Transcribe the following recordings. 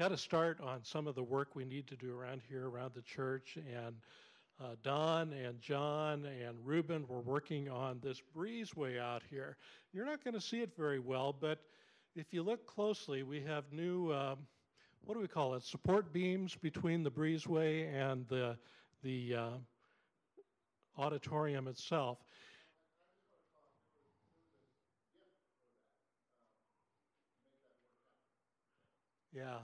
got to start on some of the work we need to do around here, around the church. And uh, Don and John and Ruben were working on this breezeway out here. You're not going to see it very well, but if you look closely, we have new, um, what do we call it, support beams between the breezeway and the, the uh, auditorium itself. Yeah.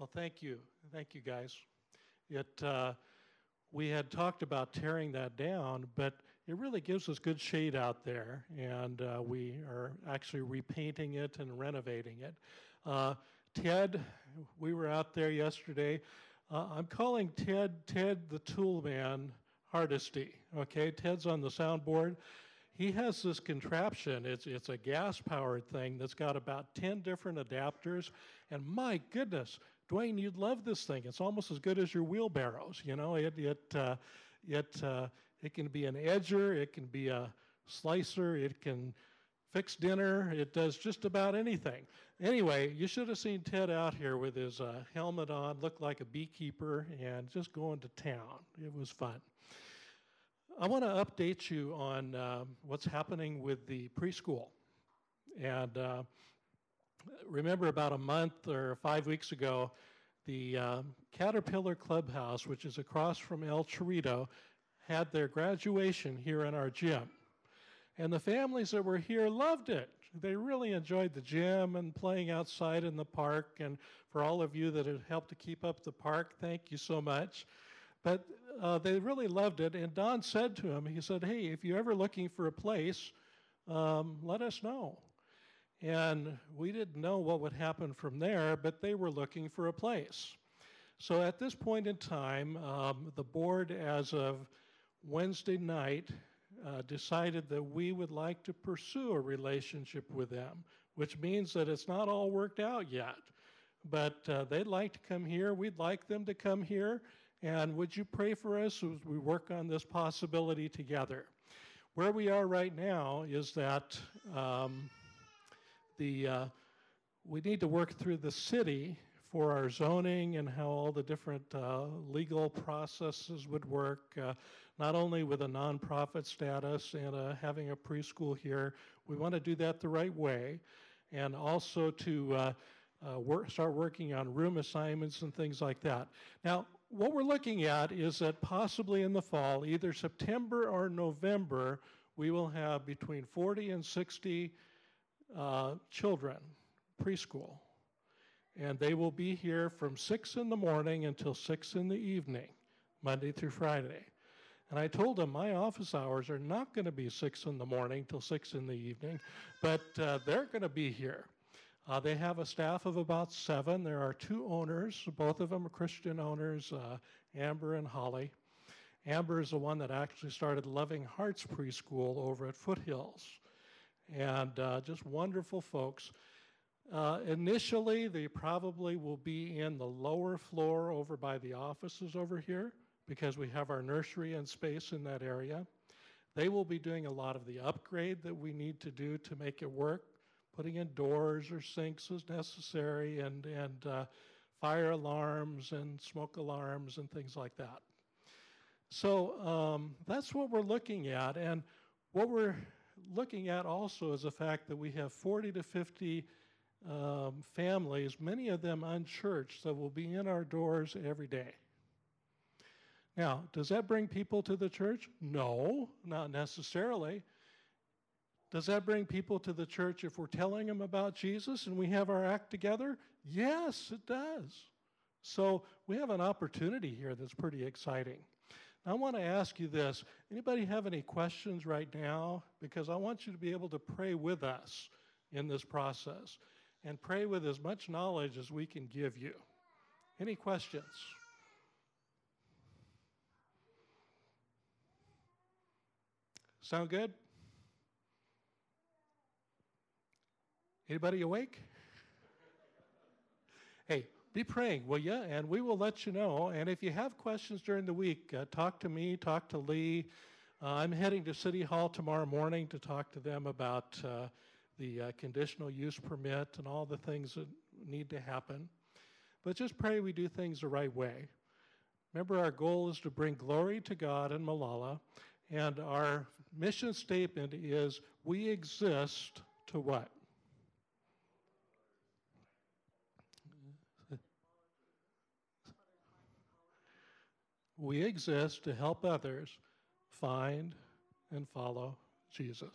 Well, thank you. Thank you, guys. It, uh, we had talked about tearing that down, but it really gives us good shade out there, and uh, we are actually repainting it and renovating it. Uh, Ted, we were out there yesterday. Uh, I'm calling Ted Ted the Tool Man Hardesty. Okay, Ted's on the soundboard. He has this contraption. It's it's a gas powered thing that's got about ten different adapters, and my goodness, Dwayne, you'd love this thing. It's almost as good as your wheelbarrows. You know, it it uh, it uh, it can be an edger, it can be a slicer, it can fix dinner, it does just about anything. Anyway, you should have seen Ted out here with his uh, helmet on, looked like a beekeeper, and just going to town. It was fun. I want to update you on uh, what's happening with the preschool. And uh, remember, about a month or five weeks ago, the uh, Caterpillar Clubhouse, which is across from El Chorrito, had their graduation here in our gym. And the families that were here loved it. They really enjoyed the gym and playing outside in the park. And for all of you that have helped to keep up the park, thank you so much. But uh, they really loved it. And Don said to him, he said, Hey, if you're ever looking for a place, um, let us know. And we didn't know what would happen from there, but they were looking for a place. So at this point in time, um, the board, as of Wednesday night, uh, decided that we would like to pursue a relationship with them, which means that it's not all worked out yet. But uh, they'd like to come here. We'd like them to come here. And would you pray for us as we work on this possibility together? Where we are right now is that um, the uh, we need to work through the city for our zoning and how all the different uh, legal processes would work. Uh, not only with a nonprofit status and uh, having a preschool here, we want to do that the right way, and also to uh, uh, work, start working on room assignments and things like that. Now, what we're looking at is that possibly in the fall, either September or November, we will have between 40 and 60 uh, children, preschool. And they will be here from 6 in the morning until 6 in the evening, Monday through Friday. And I told them my office hours are not going to be 6 in the morning till 6 in the evening, but uh, they're going to be here. Uh, they have a staff of about seven. There are two owners, both of them are Christian owners, uh, Amber and Holly. Amber is the one that actually started Loving Hearts Preschool over at Foothills. And uh, just wonderful folks. Uh, initially, they probably will be in the lower floor over by the offices over here because we have our nursery and space in that area. They will be doing a lot of the upgrade that we need to do to make it work, putting in doors or sinks as necessary, and, and uh, fire alarms and smoke alarms and things like that. So um, that's what we're looking at. And what we're looking at also is the fact that we have 40 to 50 um, families, many of them unchurched, that will be in our doors every day. Now, does that bring people to the church? No, not necessarily. Does that bring people to the church if we're telling them about Jesus and we have our act together? Yes, it does. So we have an opportunity here that's pretty exciting. Now, I want to ask you this. Anybody have any questions right now? Because I want you to be able to pray with us in this process and pray with as much knowledge as we can give you. Any questions? Sound good? Anybody awake? hey, be praying, will you? And we will let you know. And if you have questions during the week, uh, talk to me, talk to Lee. Uh, I'm heading to City Hall tomorrow morning to talk to them about uh, the uh, conditional use permit and all the things that need to happen. but just pray we do things the right way. Remember, our goal is to bring glory to God in Molalla, and our mission statement is we exist to what? We exist to help others find and follow Jesus,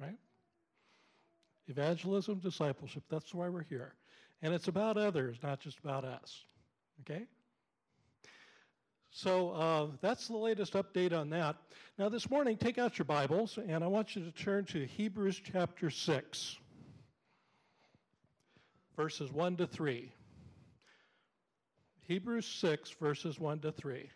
right? Evangelism, discipleship, that's why we're here. And it's about others, not just about us, okay? So uh, that's the latest update on that. Now, this morning, take out your Bibles, and I want you to turn to Hebrews chapter 6, verses 1 to 3. Hebrews 6, verses 1 to 3.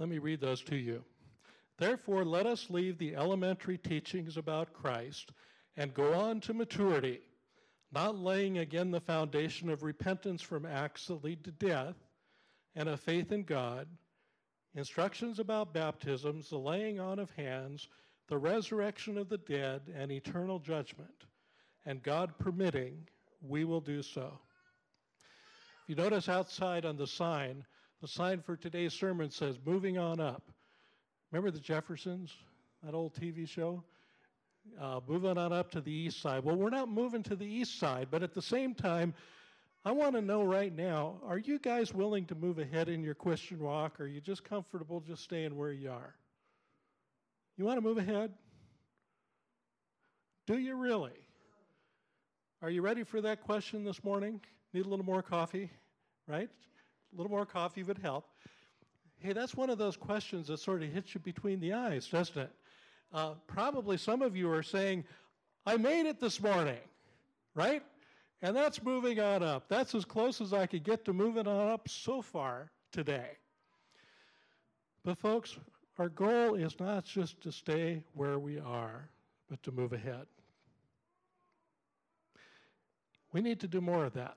Let me read those to you. Therefore, let us leave the elementary teachings about Christ and go on to maturity, not laying again the foundation of repentance from acts that lead to death and a faith in God, instructions about baptisms, the laying on of hands, the resurrection of the dead, and eternal judgment. And God permitting, we will do so. If you notice outside on the sign, the sign for today's sermon says, Moving on up. Remember the Jeffersons, that old TV show? Uh, moving on up to the east side. Well, we're not moving to the east side, but at the same time, I want to know right now are you guys willing to move ahead in your Christian walk, or are you just comfortable just staying where you are? You want to move ahead? Do you really? Are you ready for that question this morning? Need a little more coffee, right? a little more coffee would help. Hey, that's one of those questions that sort of hits you between the eyes, doesn't it? Uh, probably some of you are saying, I made it this morning, right? And that's moving on up. That's as close as I could get to moving on up so far today. But, folks, our goal is not just to stay where we are, but to move ahead. We need to do more of that.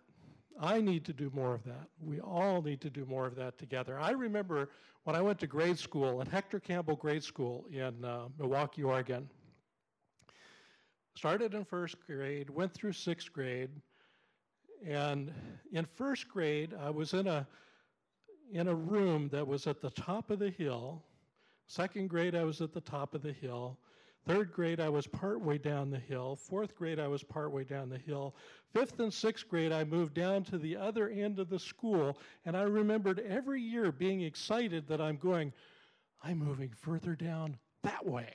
I need to do more of that. We all need to do more of that together. I remember when I went to grade school at Hector Campbell Grade School in uh, Milwaukie, Oregon. Started in first grade, went through sixth grade, and in first grade, I was in a in a room that was at the top of the hill. Second grade, I was at the top of the hill. Third grade, I was partway down the hill. Fourth grade, I was partway down the hill. Fifth and sixth grade, I moved down to the other end of the school, and I remembered every year being excited that I'm going, I'm moving further down that way,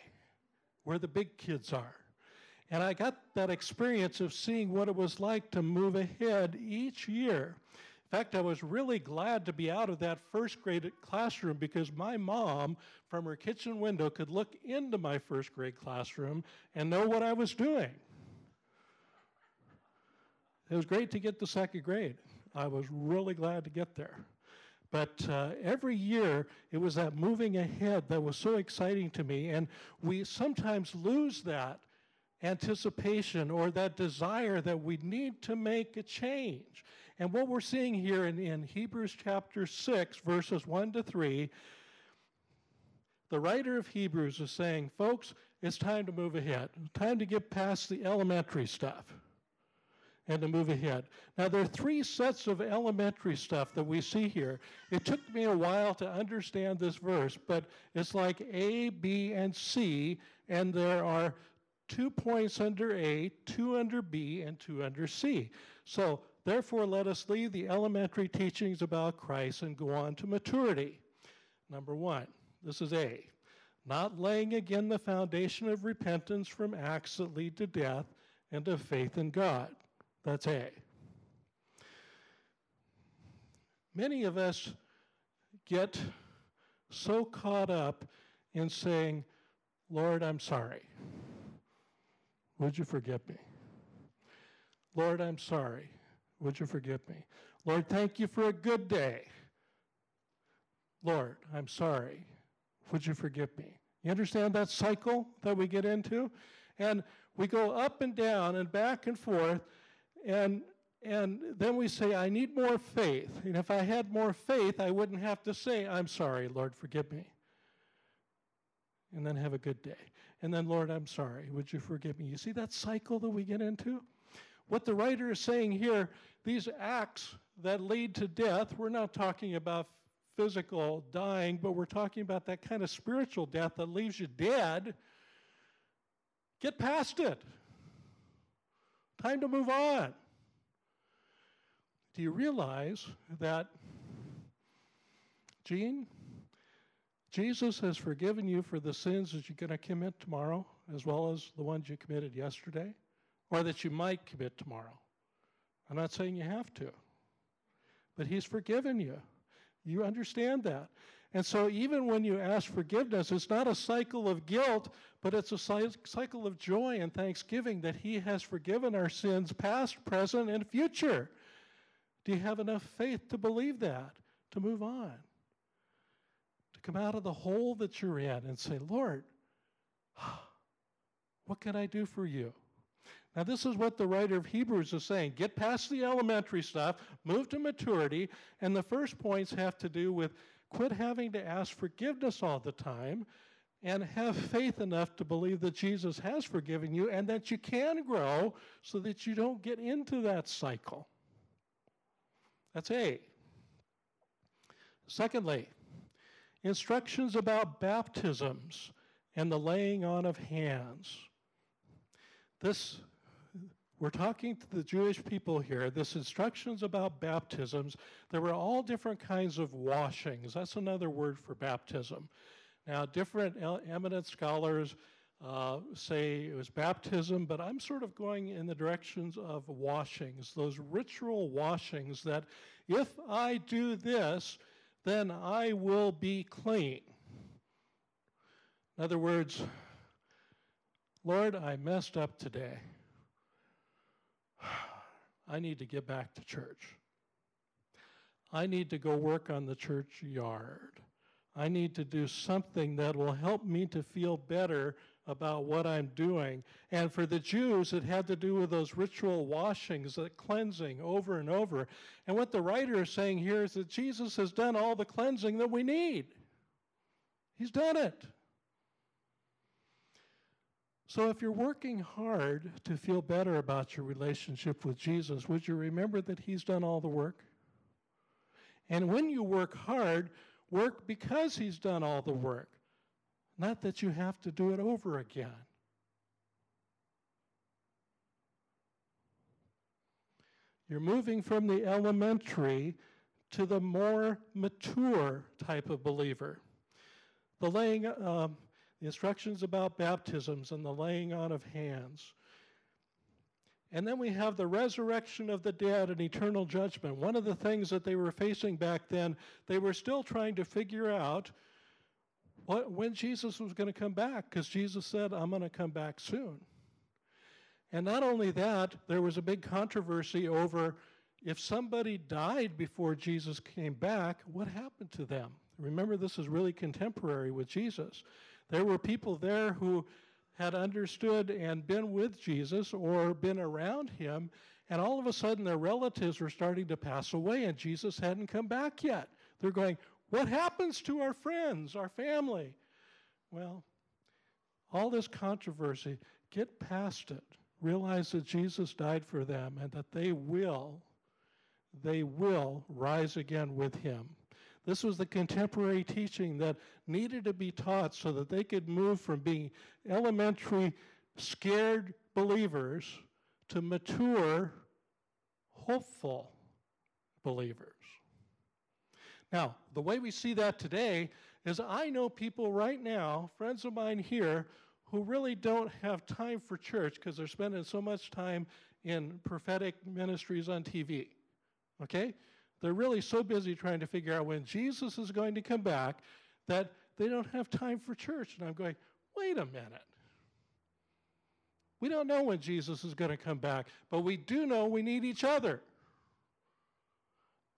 where the big kids are. And I got that experience of seeing what it was like to move ahead each year fact, I was really glad to be out of that first grade classroom because my mom, from her kitchen window, could look into my first grade classroom and know what I was doing. It was great to get to second grade. I was really glad to get there. But uh, every year, it was that moving ahead that was so exciting to me. And we sometimes lose that anticipation or that desire that we need to make a change. And what we're seeing here in, in Hebrews chapter 6, verses 1 to 3, the writer of Hebrews is saying, folks, it's time to move ahead. Time to get past the elementary stuff and to move ahead. Now, there are three sets of elementary stuff that we see here. It took me a while to understand this verse, but it's like A, B, and C, and there are two points under A, two under B, and two under C. So Therefore, let us leave the elementary teachings about Christ and go on to maturity. Number one, this is A. Not laying again the foundation of repentance from acts that lead to death and of faith in God. That's A. Many of us get so caught up in saying, Lord, I'm sorry. Would you forgive me? Lord, I'm sorry. Would you forgive me? Lord, thank you for a good day. Lord, I'm sorry. Would you forgive me? You understand that cycle that we get into? And we go up and down and back and forth, and and then we say, I need more faith. And if I had more faith, I wouldn't have to say, I'm sorry, Lord, forgive me. And then have a good day. And then, Lord, I'm sorry. Would you forgive me? You see that cycle that we get into? What the writer is saying here, these acts that lead to death, we're not talking about physical dying, but we're talking about that kind of spiritual death that leaves you dead. Get past it. Time to move on. Do you realize that, Gene, Jesus has forgiven you for the sins that you're going to commit tomorrow, as well as the ones you committed yesterday, or that you might commit tomorrow? I'm not saying you have to, but He's forgiven you. You understand that. And so, even when you ask forgiveness, it's not a cycle of guilt, but it's a cycle of joy and thanksgiving that He has forgiven our sins, past, present, and future. Do you have enough faith to believe that, to move on? To come out of the hole that you're in and say, Lord, what can I do for you? Now, this is what the writer of Hebrews is saying. Get past the elementary stuff, move to maturity, and the first points have to do with quit having to ask forgiveness all the time and have faith enough to believe that Jesus has forgiven you and that you can grow so that you don't get into that cycle. That's A. Secondly, instructions about baptisms and the laying on of hands. This, we're talking to the Jewish people here. This instructions about baptisms, there were all different kinds of washings. That's another word for baptism. Now, different eminent scholars uh, say it was baptism, but I'm sort of going in the directions of washings, those ritual washings that if I do this, then I will be clean. In other words, Lord, I messed up today. I need to get back to church. I need to go work on the church yard. I need to do something that will help me to feel better about what I'm doing. And for the Jews, it had to do with those ritual washings, that cleansing over and over. And what the writer is saying here is that Jesus has done all the cleansing that we need. He's done it. So if you're working hard to feel better about your relationship with Jesus, would you remember that He's done all the work? And when you work hard, work because He's done all the work. Not that you have to do it over again. You're moving from the elementary to the more mature type of believer. The laying, um, the instructions about baptisms and the laying on of hands. And then we have the resurrection of the dead and eternal judgment. One of the things that they were facing back then, they were still trying to figure out what, when Jesus was going to come back, because Jesus said, I'm going to come back soon. And not only that, there was a big controversy over if somebody died before Jesus came back, what happened to them? Remember, this is really contemporary with Jesus. There were people there who had understood and been with Jesus or been around him, and all of a sudden their relatives were starting to pass away, and Jesus hadn't come back yet. They're going, what happens to our friends, our family? Well, all this controversy, get past it. Realize that Jesus died for them and that they will, they will rise again with him. This was the contemporary teaching that needed to be taught so that they could move from being elementary, scared believers to mature, hopeful believers. Now, the way we see that today is I know people right now, friends of mine here, who really don't have time for church because they're spending so much time in prophetic ministries on TV. Okay? They're really so busy trying to figure out when Jesus is going to come back that they don't have time for church. And I'm going, wait a minute. We don't know when Jesus is going to come back, but we do know we need each other.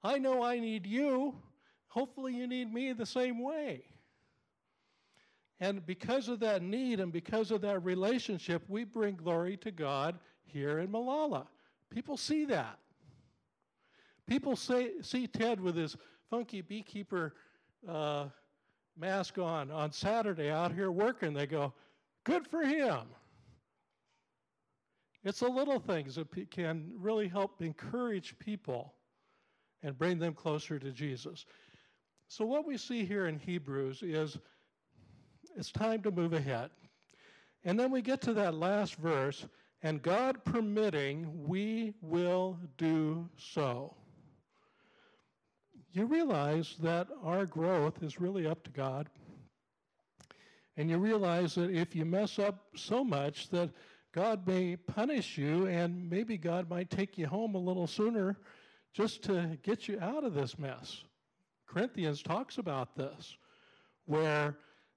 I know I need you. Hopefully, you need me the same way. And because of that need and because of that relationship, we bring glory to God here in Molalla. People see that. People say, see Ted with his funky beekeeper uh, mask on on Saturday out here working. They go, good for him. It's the little things that can really help encourage people and bring them closer to Jesus. So, what we see here in Hebrews is it's time to move ahead. And then we get to that last verse, and God permitting, we will do so. You realize that our growth is really up to God. And you realize that if you mess up so much that God may punish you, and maybe God might take you home a little sooner just to get you out of this mess. Corinthians talks about this, where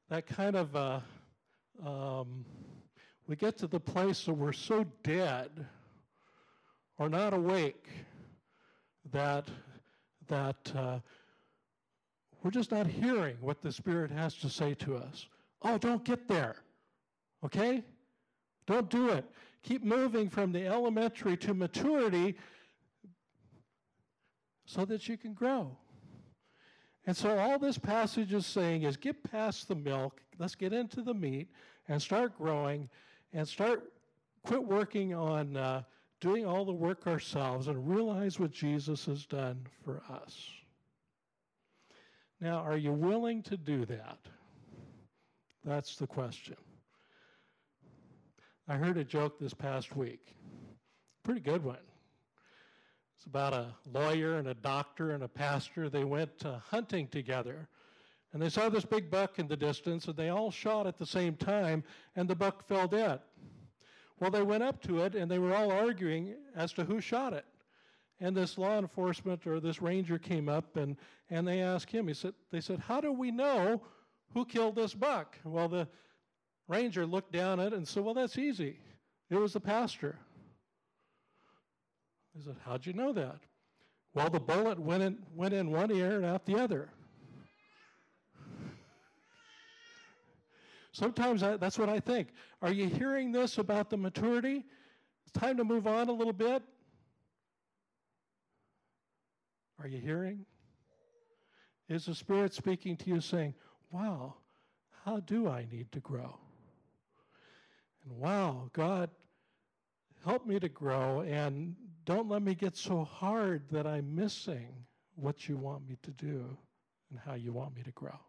that kind of uh, um, we get to the place that we're so dead or not awake that that uh, we're just not hearing what the Spirit has to say to us. Oh, don't get there, okay? Don't do it. Keep moving from the elementary to maturity so that you can grow. And so, all this passage is saying is get past the milk, let's get into the meat and start growing and start, quit working on uh, doing all the work ourselves and realize what Jesus has done for us. Now, are you willing to do that? That's the question. I heard a joke this past week, pretty good one. It's about a lawyer and a doctor and a pastor. They went uh, hunting together. And they saw this big buck in the distance, and they all shot at the same time, and the buck fell dead. Well, they went up to it, and they were all arguing as to who shot it. And this law enforcement or this ranger came up, and, and they asked him, he said, they said, How do we know who killed this buck? Well, the ranger looked down at it and said, Well, that's easy. It was the pastor. He said, How'd you know that? Well, the bullet went in, went in one ear and out the other. Sometimes I, that's what I think. Are you hearing this about the maturity? It's time to move on a little bit. Are you hearing? Is the Spirit speaking to you saying, Wow, how do I need to grow? And wow, God, help me to grow and don't let me get so hard that I'm missing what you want me to do and how you want me to grow.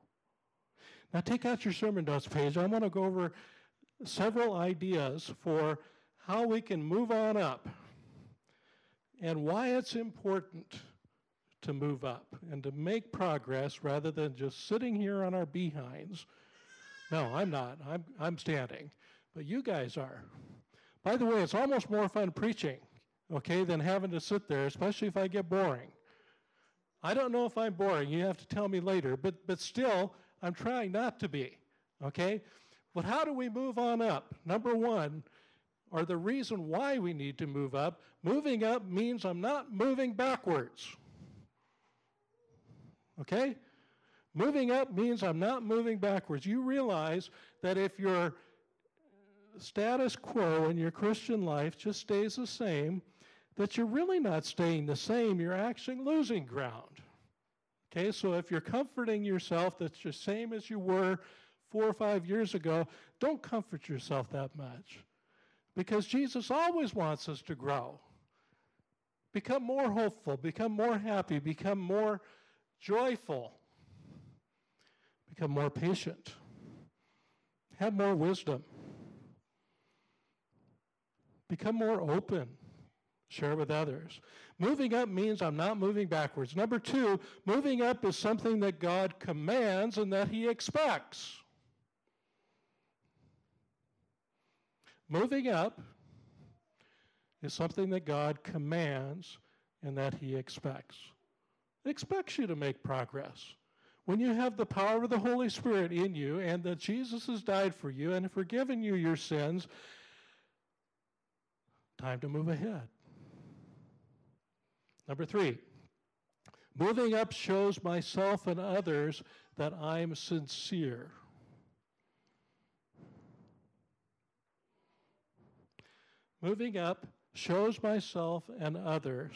Now, take out your sermon notes page. I want to go over several ideas for how we can move on up and why it's important to move up and to make progress rather than just sitting here on our behinds. No, I'm not. I'm, I'm standing but you guys are. By the way, it's almost more fun preaching, okay, than having to sit there, especially if I get boring. I don't know if I'm boring. You have to tell me later, but, but still, I'm trying not to be, okay? But how do we move on up? Number one, or the reason why we need to move up, moving up means I'm not moving backwards. Okay? Moving up means I'm not moving backwards. You realize that if you're status quo in your Christian life just stays the same, that you're really not staying the same, you're actually losing ground. Okay, so if you're comforting yourself that's the same as you were four or five years ago, don't comfort yourself that much. Because Jesus always wants us to grow. Become more hopeful, become more happy, become more joyful, become more patient, have more wisdom. Become more open. Share with others. Moving up means I'm not moving backwards. Number two, moving up is something that God commands and that He expects. Moving up is something that God commands and that He expects. He expects you to make progress. When you have the power of the Holy Spirit in you and that Jesus has died for you and forgiven you your sins Time to move ahead. Number three, moving up shows myself and others that I'm sincere. Moving up shows myself and others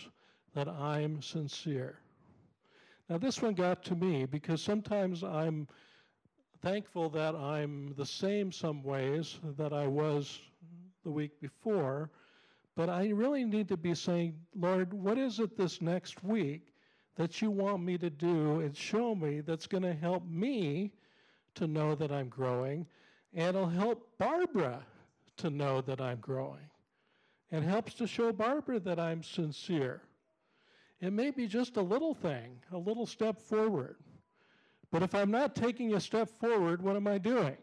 that I'm sincere. Now, this one got to me because sometimes I'm thankful that I'm the same some ways that I was the week before, but I really need to be saying, Lord, what is it this next week that you want me to do and show me that's going to help me to know that I'm growing and it'll help Barbara to know that I'm growing and helps to show Barbara that I'm sincere. It may be just a little thing, a little step forward. But if I'm not taking a step forward, what am I doing?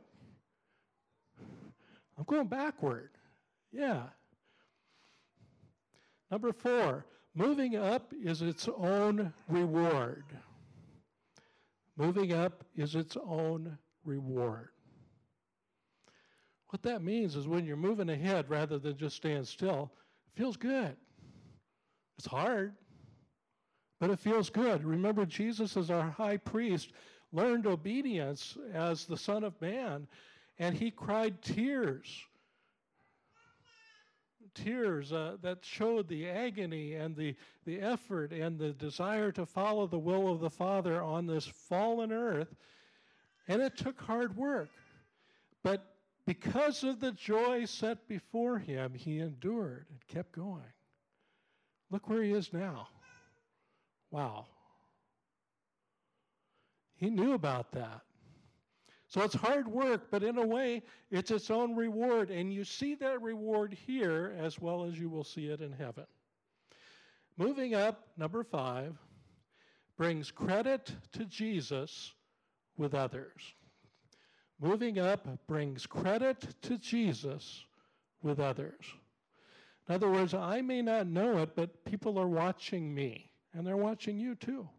I'm going backward. Yeah. Number four, moving up is its own reward. Moving up is its own reward. What that means is when you're moving ahead rather than just staying still, it feels good. It's hard, but it feels good. Remember, Jesus, as our high priest, learned obedience as the Son of Man, and he cried tears. Tears uh, that showed the agony and the, the effort and the desire to follow the will of the Father on this fallen earth. And it took hard work. But because of the joy set before him, he endured and kept going. Look where he is now. Wow. He knew about that. So it's hard work, but in a way, it's its own reward. And you see that reward here as well as you will see it in heaven. Moving up, number five, brings credit to Jesus with others. Moving up brings credit to Jesus with others. In other words, I may not know it, but people are watching me, and they're watching you too.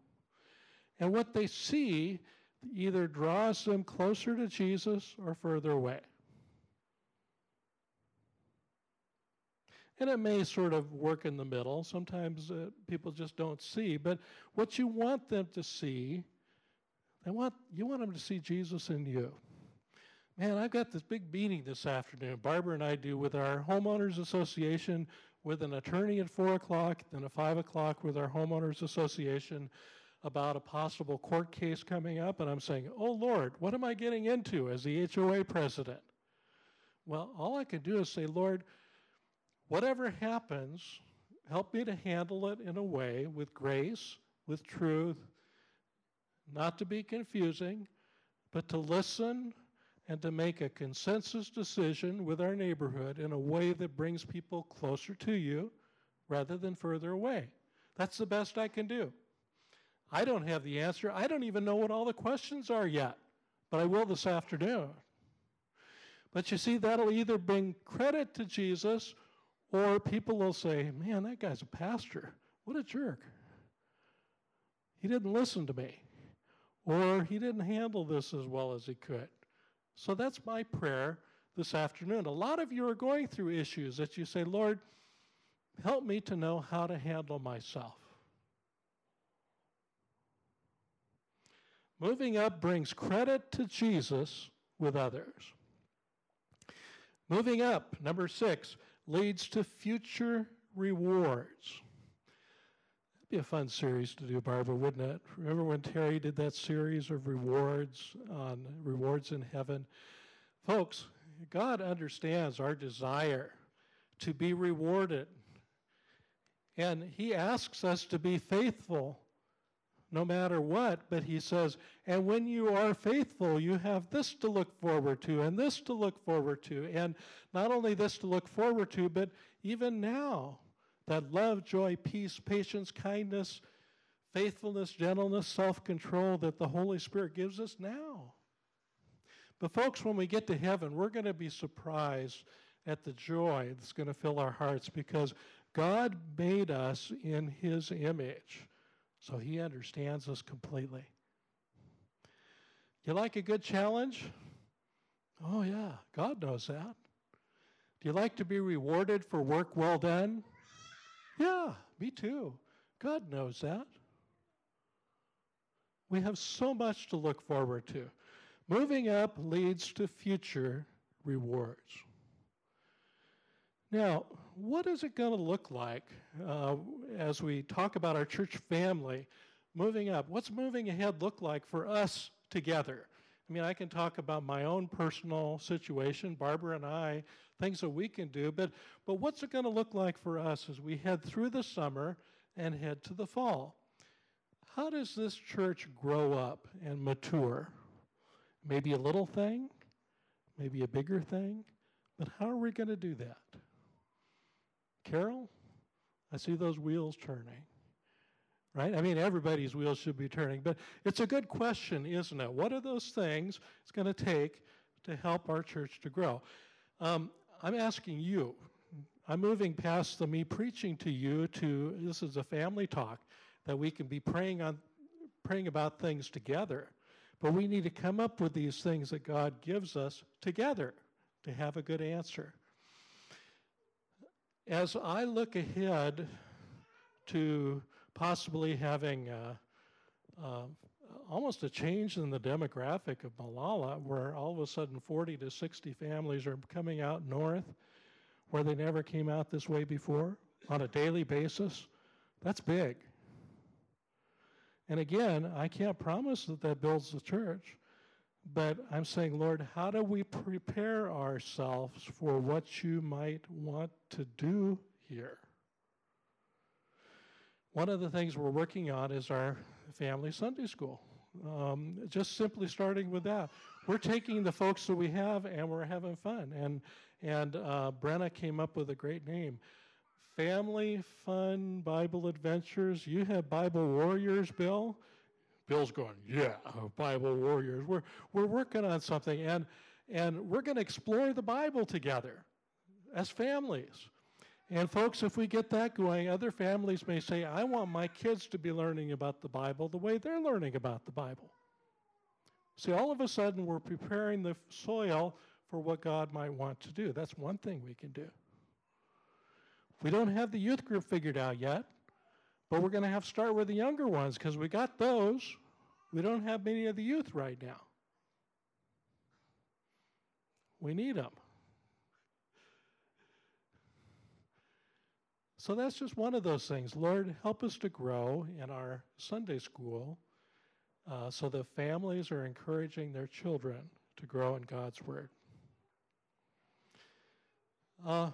And what they see either draws them closer to Jesus or further away. And it may sort of work in the middle. Sometimes uh, people just don't see. But what you want them to see, they want, you want them to see Jesus in you. Man, I've got this big meeting this afternoon. Barbara and I do with our homeowners association, with an attorney at four o'clock, then at five o'clock with our homeowners association about a possible court case coming up. And I'm saying, oh Lord, what am I getting into as the HOA president? Well, all I can do is say, Lord, whatever happens, help me to handle it in a way with grace, with truth, not to be confusing, but to listen and to make a consensus decision with our neighborhood in a way that brings people closer to you rather than further away. That's the best I can do. I don't have the answer. I don't even know what all the questions are yet, but I will this afternoon. But you see, that'll either bring credit to Jesus or people will say, man, that guy's a pastor. What a jerk. He didn't listen to me, or he didn't handle this as well as he could. So that's my prayer this afternoon. A lot of you are going through issues that you say, Lord, help me to know how to handle myself. Moving up brings credit to Jesus with others. Moving up, number six, leads to future rewards That'd be a fun series to do, Barbara, wouldn't it? Remember when Terry did that series of rewards on rewards in heaven? Folks, God understands our desire to be rewarded. And He asks us to be faithful no matter what, but He says, and when you are faithful, you have this to look forward to and this to look forward to. And not only this to look forward to, but even now, that love, joy, peace, patience, kindness, faithfulness, gentleness, self control that the Holy Spirit gives us now. But, folks, when we get to heaven, we're going to be surprised at the joy that's going to fill our hearts because God made us in His image. So He understands us completely. You like a good challenge? Oh, yeah, God knows that. Do you like to be rewarded for work well done? Yeah, me too. God knows that. We have so much to look forward to. Moving up leads to future rewards. Now, what is it going to look like uh, as we talk about our church family moving up? What's moving ahead look like for us together? I mean, I can talk about my own personal situation, Barbara and I, things that we can do, but, but what's it going to look like for us as we head through the summer and head to the fall? How does this church grow up and mature? Maybe a little thing, maybe a bigger thing, but how are we going to do that? Carol, I see those wheels turning. Right? I mean, everybody's wheels should be turning, but it's a good question, isn't it? What are those things it's going to take to help our church to grow? Um, I'm asking you. I'm moving past the me preaching to you to this is a family talk that we can be praying on praying about things together. But we need to come up with these things that God gives us together to have a good answer. As I look ahead to possibly having uh, uh, almost a change in the demographic of Molalla, where all of a sudden 40 to 60 families are coming out north where they never came out this way before on a daily basis, that's big. And again, I can't promise that that builds the church, but I'm saying, Lord, how do we prepare ourselves for what you might want to do here? One of the things we're working on is our family Sunday school. Um, just simply starting with that. We're taking the folks that we have and we're having fun. And, and uh, Brenna came up with a great name family fun Bible adventures. You have Bible warriors, Bill. Bill's going, yeah, Bible warriors. We're, we're working on something, and, and we're going to explore the Bible together as families. And folks, if we get that going, other families may say, I want my kids to be learning about the Bible the way they're learning about the Bible. See, all of a sudden, we're preparing the soil for what God might want to do. That's one thing we can do. We don't have the youth group figured out yet, but we're going to have to start with the younger ones because we got those. We don't have many of the youth right now. We need them. So that's just one of those things. Lord, help us to grow in our Sunday school uh, so the families are encouraging their children to grow in God's Word. Uh,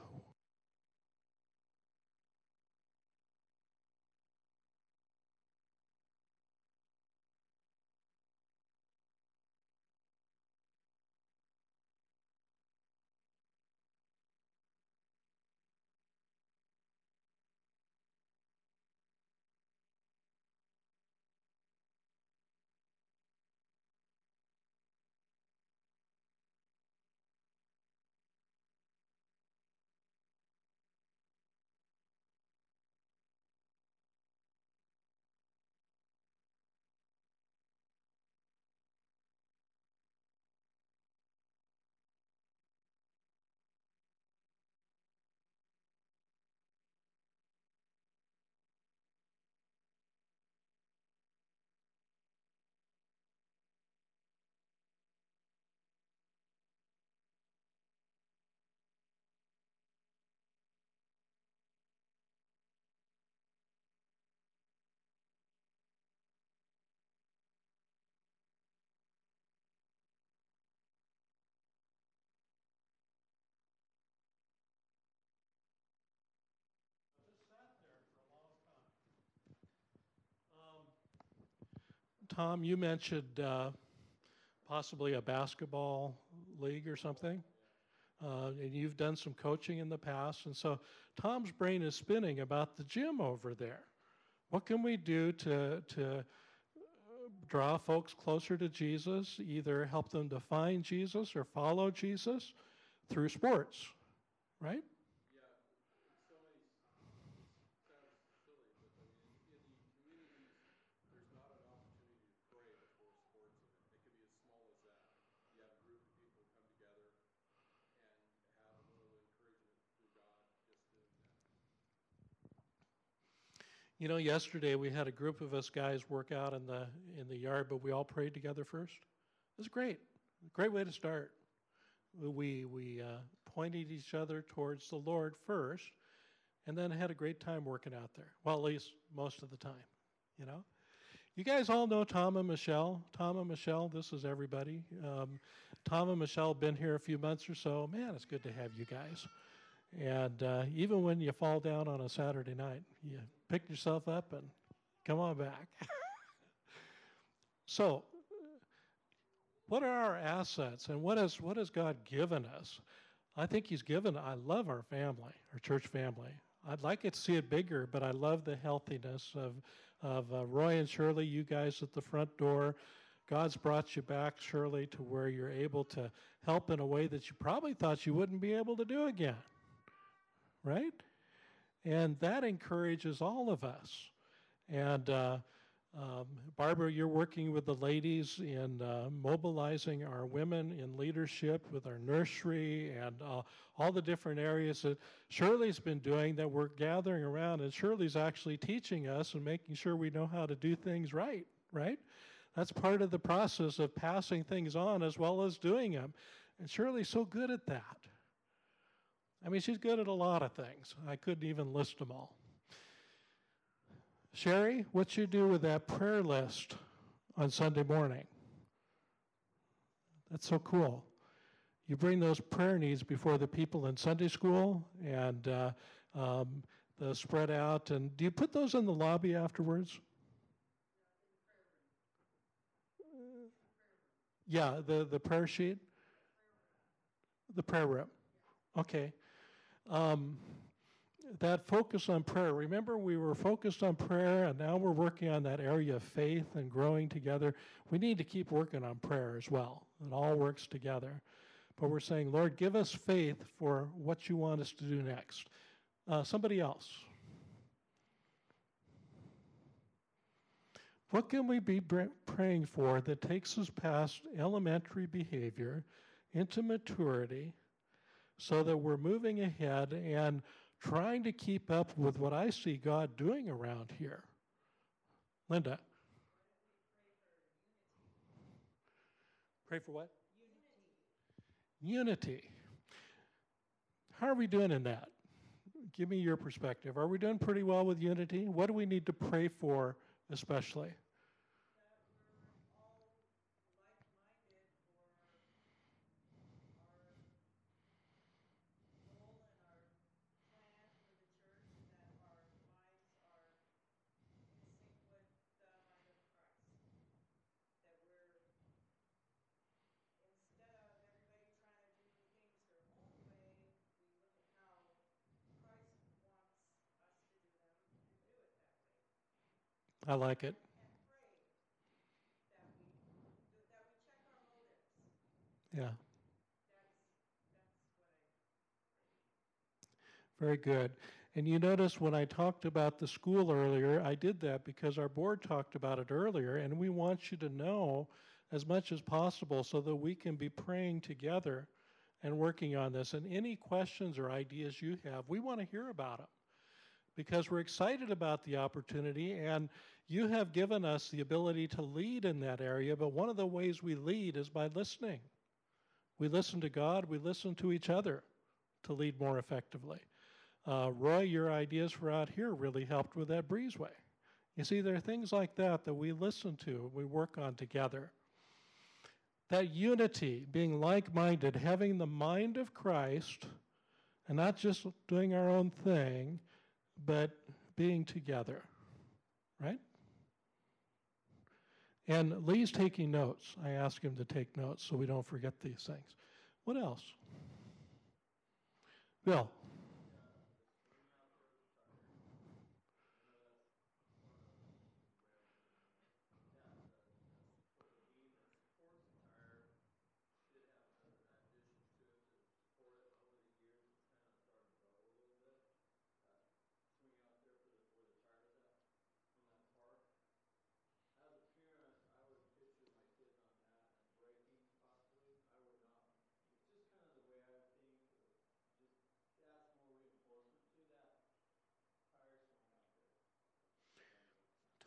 Tom, you mentioned uh, possibly a basketball league or something. Uh, and you've done some coaching in the past. And so Tom's brain is spinning about the gym over there. What can we do to, to draw folks closer to Jesus, either help them to find Jesus or follow Jesus through sports, right? You know, yesterday we had a group of us guys work out in the in the yard, but we all prayed together first. It was great, great way to start. We we uh, pointed each other towards the Lord first, and then had a great time working out there. Well, at least most of the time, you know. You guys all know Tom and Michelle. Tom and Michelle, this is everybody. Um, Tom and Michelle been here a few months or so. Man, it's good to have you guys. And uh, even when you fall down on a Saturday night, you pick yourself up and come on back. so, what are our assets and what, is, what has God given us? I think He's given, I love our family, our church family. I'd like it to see it bigger, but I love the healthiness of of uh, Roy and Shirley, you guys at the front door. God's brought you back, Shirley, to where you're able to help in a way that you probably thought you wouldn't be able to do again. Right? And that encourages all of us. And uh, um, Barbara, you're working with the ladies in uh, mobilizing our women in leadership with our nursery and uh, all the different areas that Shirley's been doing that we're gathering around. And Shirley's actually teaching us and making sure we know how to do things right, right? That's part of the process of passing things on as well as doing them. And Shirley's so good at that. I mean, she's good at a lot of things. I couldn't even list them all. Sherry, what you do with that prayer list on Sunday morning? That's so cool. You bring those prayer needs before the people in Sunday school and uh, um, the spread out. And do you put those in the lobby afterwards? Yeah, the, the prayer sheet? The prayer room. Okay. Um, that focus on prayer. Remember, we were focused on prayer, and now we're working on that area of faith and growing together. We need to keep working on prayer as well. It all works together. But we're saying, Lord, give us faith for what you want us to do next. Uh, somebody else. What can we be praying for that takes us past elementary behavior into maturity so that we're moving ahead and trying to keep up with what I see God doing around here. Linda. Pray for what? Unity. Unity. How are we doing in that? Give me your perspective. Are we doing pretty well with unity? What do we need to pray for, especially? I like it. Yeah. Very good. And you notice when I talked about the school earlier, I did that because our board talked about it earlier, and we want you to know as much as possible so that we can be praying together and working on this. And any questions or ideas you have, we want to hear about them because we're excited about the opportunity and you have given us the ability to lead in that area, but one of the ways we lead is by listening. We listen to God, we listen to each other to lead more effectively. Uh, Roy, your ideas for out here really helped with that breezeway. You see, there are things like that that we listen to, we work on together. That unity, being like minded, having the mind of Christ, and not just doing our own thing, but being together, right? And Lee's taking notes. I ask him to take notes so we don't forget these things. What else? Bill.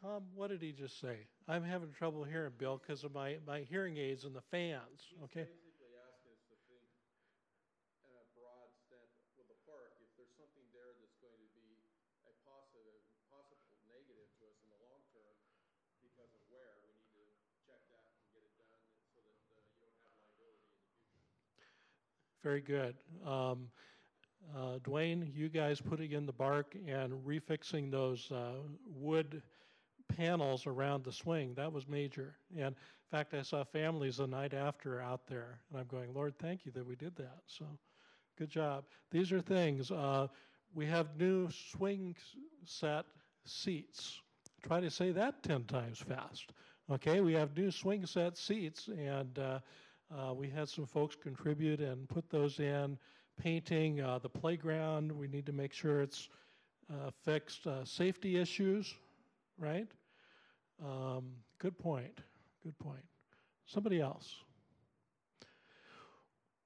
Tom, what did he just say? I'm having trouble hearing, Bill, because of my, my hearing aids and the fans. He's okay. basically asking us to think in a broad with the park. If there's something there that's going to be a positive, possible negative to us in the long term because of where, we need to check that and get it done so that uh, you don't have liability in the future. Very good. Um, uh, Dwayne, you guys putting in the bark and refixing those uh, wood panels around the swing, that was major. And in fact, I saw families the night after out there, and I'm going, Lord, thank you that we did that. So good job. These are things. Uh, we have new swing set seats. Try to say that 10 times fast. Okay, we have new swing set seats, and uh, uh, we had some folks contribute and put those in. Painting uh, the playground, we need to make sure it's uh, fixed. Uh, safety issues, right? Um, good point. Good point. Somebody else.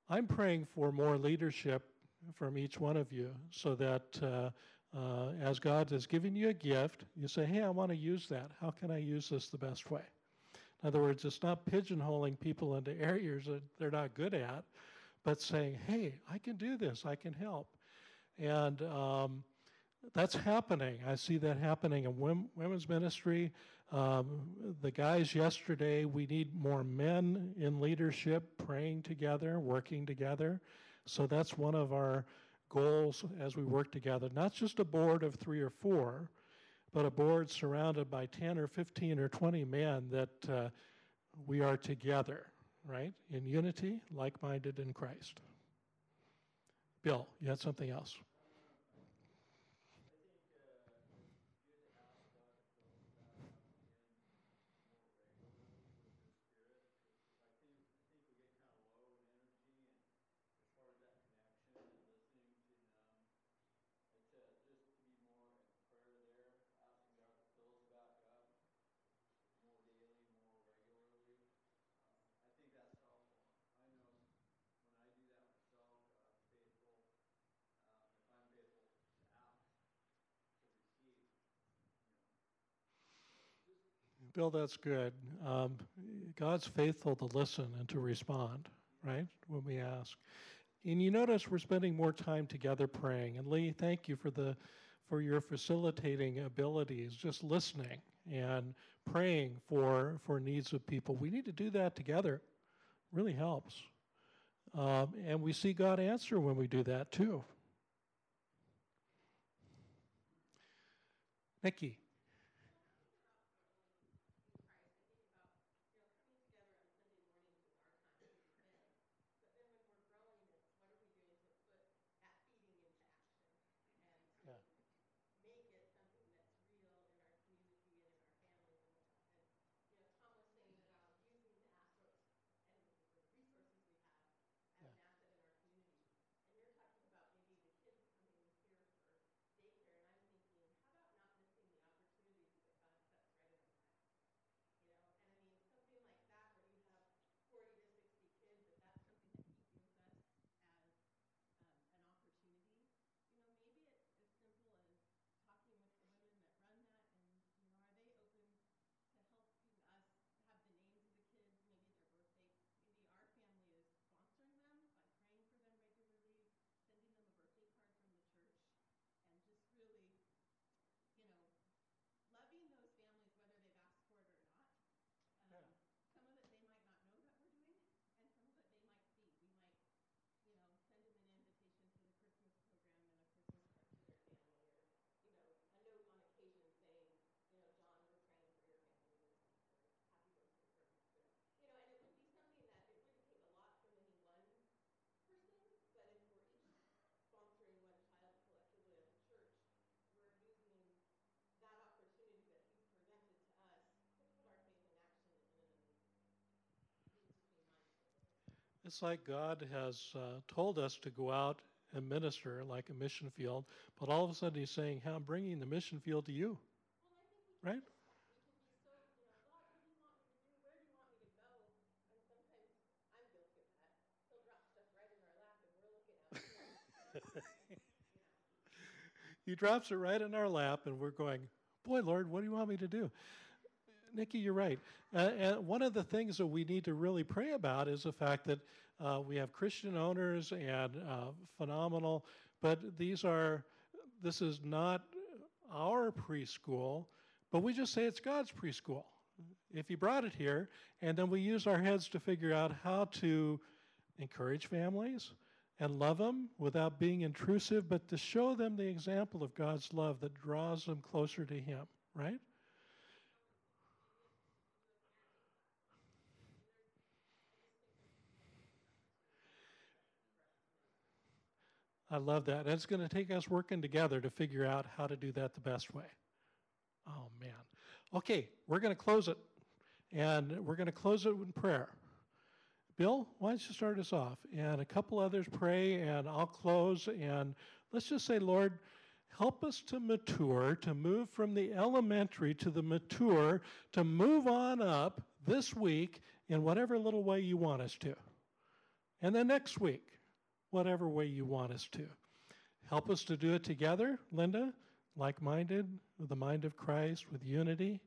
I'm praying for more leadership from each one of you so that uh, uh, as God has given you a gift, you say, hey, I want to use that. How can I use this the best way? In other words, it's not pigeonholing people into areas that they're not good at, but saying, hey, I can do this, I can help. And um, that's happening. I see that happening in women's ministry. Um, the guys yesterday, we need more men in leadership praying together, working together. So that's one of our goals as we work together. Not just a board of three or four, but a board surrounded by 10 or 15 or 20 men that uh, we are together, right? In unity, like minded in Christ. Bill, you had something else? Bill, that's good. Um, God's faithful to listen and to respond, right, when we ask. And you notice we're spending more time together praying. And Lee, thank you for the for your facilitating abilities, just listening and praying for for needs of people. We need to do that together. Really helps. Um, and we see God answer when we do that too. Nikki. It's like God has uh, told us to go out and minister like a mission field, but all of a sudden He's saying, hey, I'm bringing the mission field to you. Right? he drops it right in our lap, and we're going, Boy, Lord, what do you want me to do? Nikki, you're right. Uh, and one of the things that we need to really pray about is the fact that uh, we have Christian owners and uh, phenomenal, but these are, this is not our preschool, but we just say it's God's preschool. if he brought it here, and then we use our heads to figure out how to encourage families and love them without being intrusive, but to show them the example of God's love that draws them closer to Him, right? I love that. And it's going to take us working together to figure out how to do that the best way. Oh, man. Okay, we're going to close it. And we're going to close it in prayer. Bill, why don't you start us off? And a couple others pray, and I'll close. And let's just say, Lord, help us to mature, to move from the elementary to the mature, to move on up this week in whatever little way you want us to. And then next week, whatever way you want us to. Help us to do it together, Linda, like minded, with the mind of Christ, with unity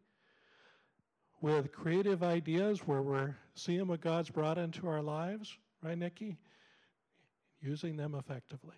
with creative ideas where we're seeing what God's brought into our lives, right, Nikki? Using them effectively.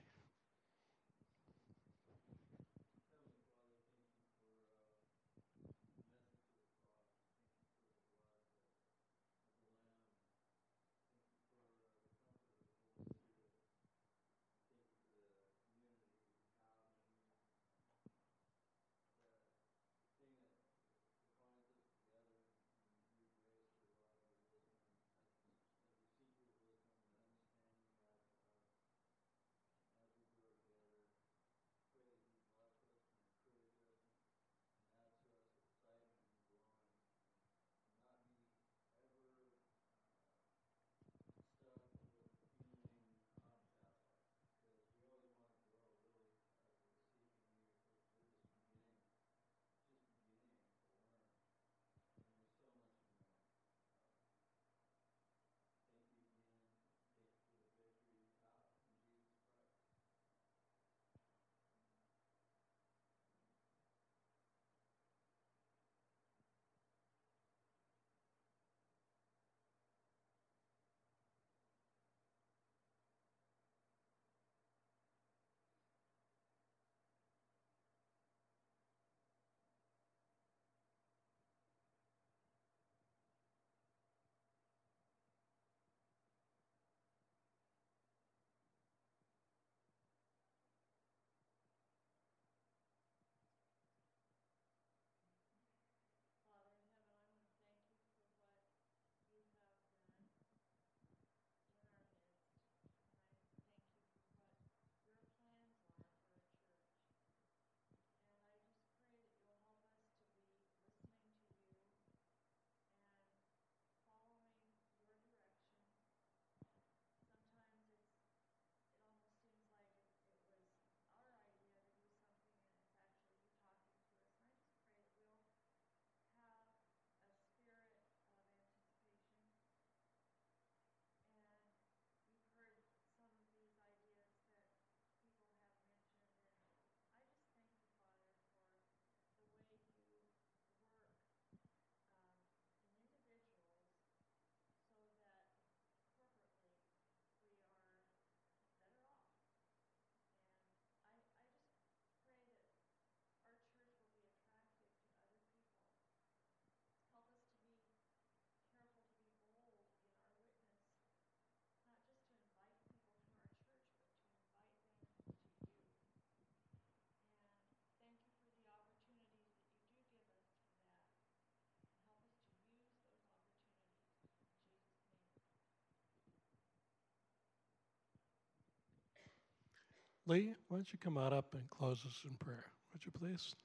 Lee, why don't you come out up and close us in prayer, would you please?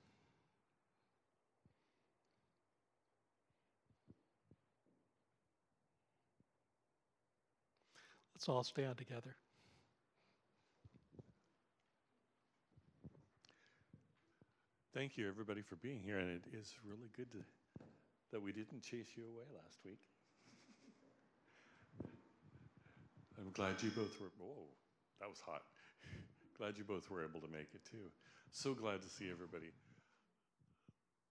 Let's all stand together. Thank you, everybody, for being here. And it is really good to, that we didn't chase you away last week. I'm glad you both were. Whoa, that was hot. Glad you both were able to make it too. So glad to see everybody.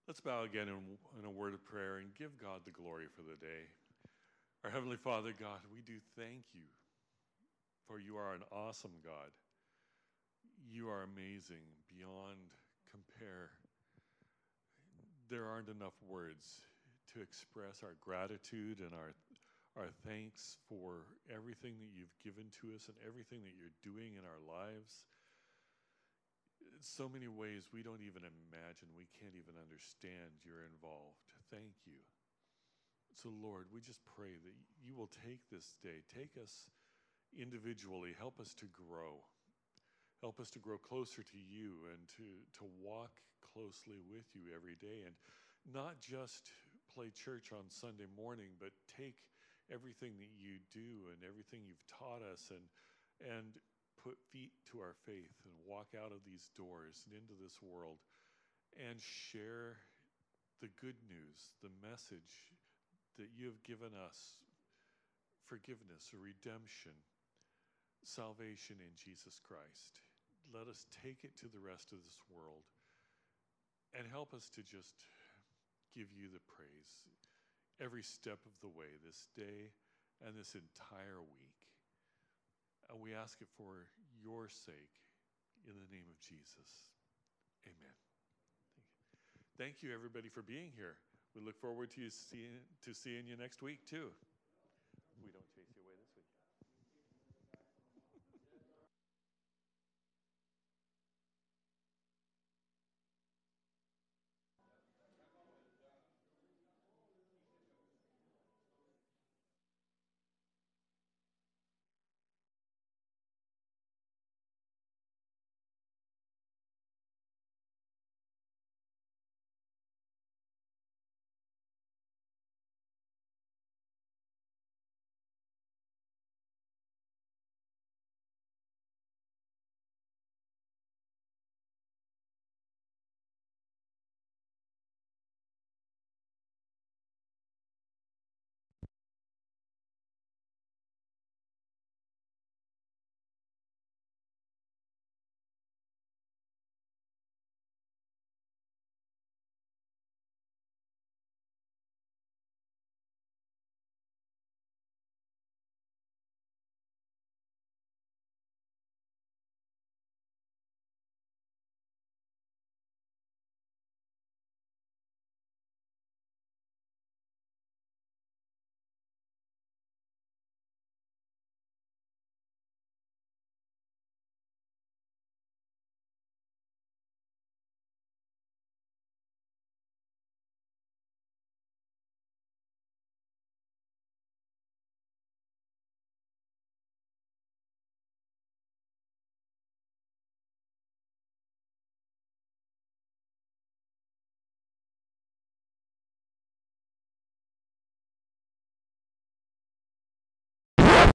Let's bow again in, in, a word of prayer and give God the glory for the day. Our Heavenly Father, God, we do thank you for you are an awesome God. You are amazing beyond compare. There aren't enough words to express our gratitude and our, our thanks for everything that you've given to us and everything that you're doing in our lives. In so many ways we don't even imagine, we can't even understand you're involved. Thank you. So, Lord, we just pray that you will take this day, take us individually, help us to grow. Help us to grow closer to you and to, to walk closely with you every day and not just play church on Sunday morning, but take everything that you do and everything you've taught us and, and put feet to our faith and walk out of these doors and into this world and share the good news, the message that you have given us forgiveness, redemption, salvation in Jesus Christ. Let us take it to the rest of this world and help us to just give you the praise every step of the way this day and this entire week. And we ask it for your sake in the name of Jesus. Amen. Thank you, Thank you everybody, for being here. We look forward to, seeing, to seeing you next week, too.